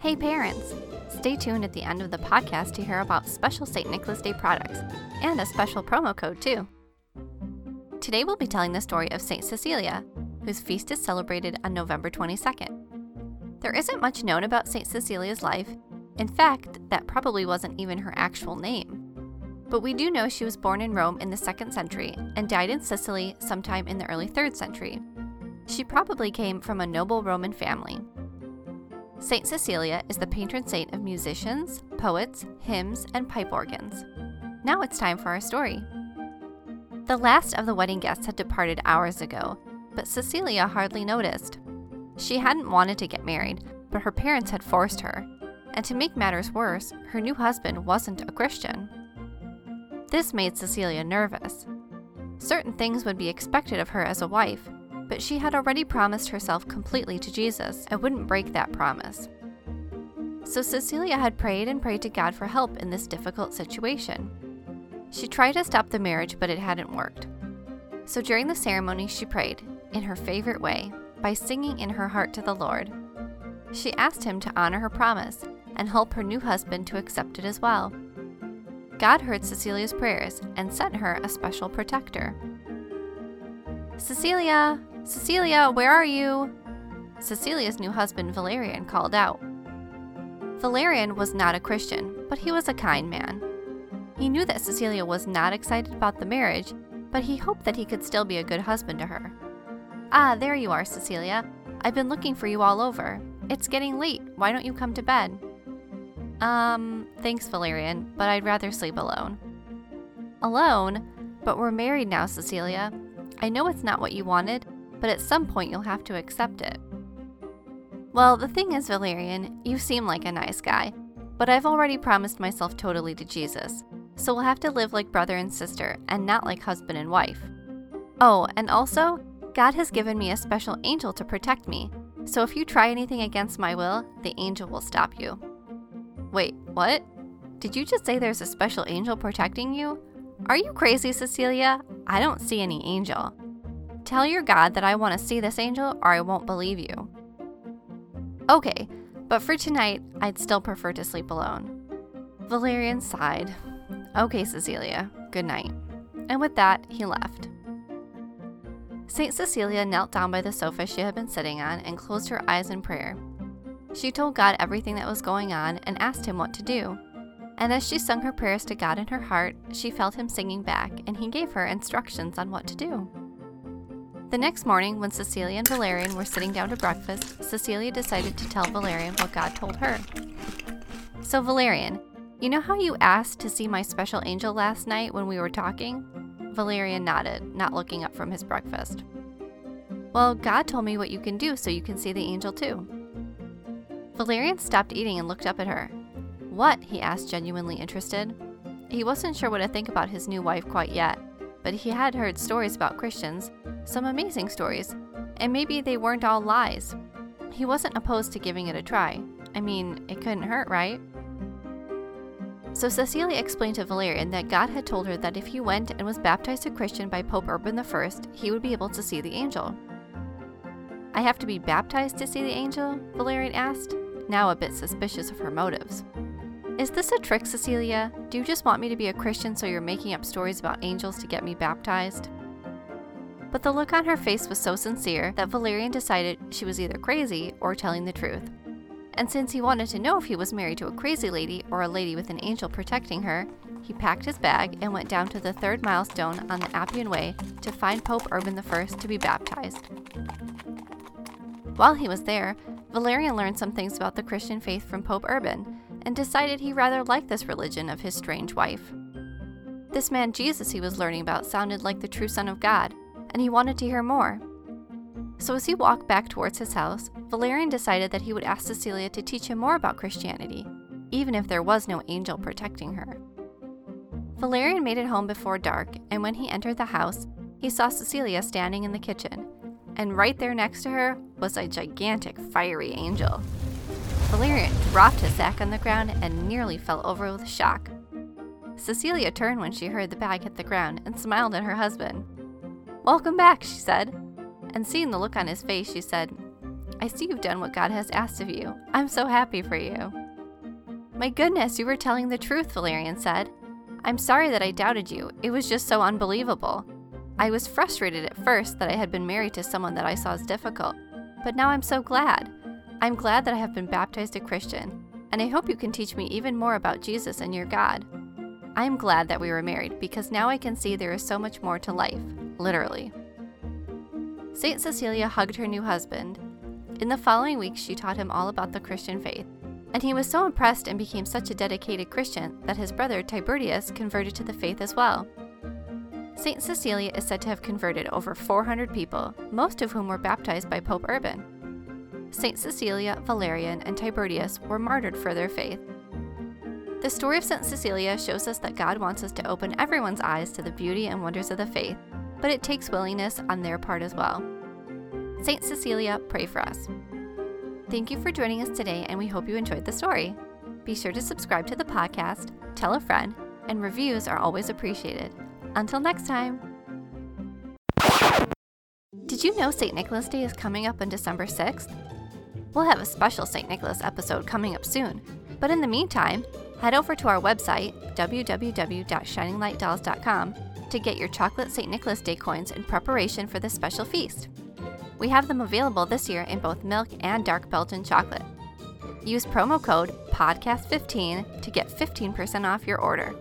Hey, parents! Stay tuned at the end of the podcast to hear about special St. Nicholas Day products and a special promo code, too. Today we'll be telling the story of St. Cecilia, whose feast is celebrated on November 22nd. There isn't much known about St. Cecilia's life. In fact, that probably wasn't even her actual name. But we do know she was born in Rome in the 2nd century and died in Sicily sometime in the early 3rd century. She probably came from a noble Roman family. Saint Cecilia is the patron saint of musicians, poets, hymns, and pipe organs. Now it's time for our story. The last of the wedding guests had departed hours ago, but Cecilia hardly noticed. She hadn't wanted to get married, but her parents had forced her. And to make matters worse, her new husband wasn't a Christian. This made Cecilia nervous. Certain things would be expected of her as a wife, but she had already promised herself completely to Jesus and wouldn't break that promise. So Cecilia had prayed and prayed to God for help in this difficult situation. She tried to stop the marriage, but it hadn't worked. So during the ceremony, she prayed, in her favorite way, by singing in her heart to the Lord. She asked him to honor her promise and help her new husband to accept it as well. God heard Cecilia's prayers and sent her a special protector. Cecilia, Cecilia, where are you? Cecilia's new husband, Valerian, called out. Valerian was not a Christian, but he was a kind man. He knew that Cecilia was not excited about the marriage, but he hoped that he could still be a good husband to her. Ah, there you are, Cecilia. I've been looking for you all over. It's getting late. Why don't you come to bed? Um, thanks, Valerian, but I'd rather sleep alone. Alone? But we're married now, Cecilia. I know it's not what you wanted, but at some point you'll have to accept it. Well, the thing is, Valerian, you seem like a nice guy, but I've already promised myself totally to Jesus, so we'll have to live like brother and sister and not like husband and wife. Oh, and also, God has given me a special angel to protect me, so if you try anything against my will, the angel will stop you. Wait, what? Did you just say there's a special angel protecting you? Are you crazy, Cecilia? I don't see any angel. Tell your God that I want to see this angel or I won't believe you. Okay, but for tonight, I'd still prefer to sleep alone. Valerian sighed. Okay, Cecilia, good night. And with that, he left. St. Cecilia knelt down by the sofa she had been sitting on and closed her eyes in prayer. She told God everything that was going on and asked him what to do. And as she sung her prayers to God in her heart, she felt him singing back, and he gave her instructions on what to do. The next morning, when Cecilia and Valerian were sitting down to breakfast, Cecilia decided to tell Valerian what God told her. So, Valerian, you know how you asked to see my special angel last night when we were talking? Valerian nodded, not looking up from his breakfast. Well, God told me what you can do so you can see the angel too. Valerian stopped eating and looked up at her. What? he asked, genuinely interested. He wasn't sure what to think about his new wife quite yet, but he had heard stories about Christians, some amazing stories, and maybe they weren't all lies. He wasn't opposed to giving it a try. I mean, it couldn't hurt, right? So Cecilia explained to Valerian that God had told her that if he went and was baptized a Christian by Pope Urban I, he would be able to see the angel. I have to be baptized to see the angel? Valerian asked, now a bit suspicious of her motives. Is this a trick, Cecilia? Do you just want me to be a Christian so you're making up stories about angels to get me baptized? But the look on her face was so sincere that Valerian decided she was either crazy or telling the truth. And since he wanted to know if he was married to a crazy lady or a lady with an angel protecting her, he packed his bag and went down to the third milestone on the Appian Way to find Pope Urban I to be baptized. While he was there, Valerian learned some things about the Christian faith from Pope Urban and decided he rather liked this religion of his strange wife. This man Jesus he was learning about sounded like the true Son of God, and he wanted to hear more. So as he walked back towards his house, Valerian decided that he would ask Cecilia to teach him more about Christianity. even if there was no angel protecting her. Valerian made it home before dark, and when he entered the house, he saw Cecilia standing in the kitchen, and right there next to her was a gigantic fiery angel. Valerian dropped his sack on the ground and nearly fell over with shock. Cecilia turned when she heard the bag hit the ground and smiled at her husband. Welcome back, she said. And seeing the look on his face, she said, I see you've done what God has asked of you. I'm so happy for you. My goodness, you were telling the truth, Valerian said. I'm sorry that I doubted you. It was just so unbelievable. I was frustrated at first that I had been married to someone that I saw as difficult, but now I'm so glad. I'm glad that I have been baptized a Christian, and I hope you can teach me even more about Jesus and your God. I am glad that we were married because now I can see there is so much more to life, literally. St. Cecilia hugged her new husband. In the following weeks, she taught him all about the Christian faith, and he was so impressed and became such a dedicated Christian that his brother Tiberius converted to the faith as well. St. Cecilia is said to have converted over 400 people, most of whom were baptized by Pope Urban. St. Cecilia, Valerian, and Tiberius were martyred for their faith. The story of St. Cecilia shows us that God wants us to open everyone's eyes to the beauty and wonders of the faith, but it takes willingness on their part as well. St. Cecilia, pray for us. Thank you for joining us today, and we hope you enjoyed the story. Be sure to subscribe to the podcast, tell a friend, and reviews are always appreciated. Until next time. Did you know St. Nicholas Day is coming up on December 6th? We'll have a special St. Nicholas episode coming up soon, but in the meantime, head over to our website, www.shininglightdolls.com, to get your chocolate St. Nicholas Day coins in preparation for this special feast. We have them available this year in both milk and dark Belgian chocolate. Use promo code PODCAST15 to get 15% off your order.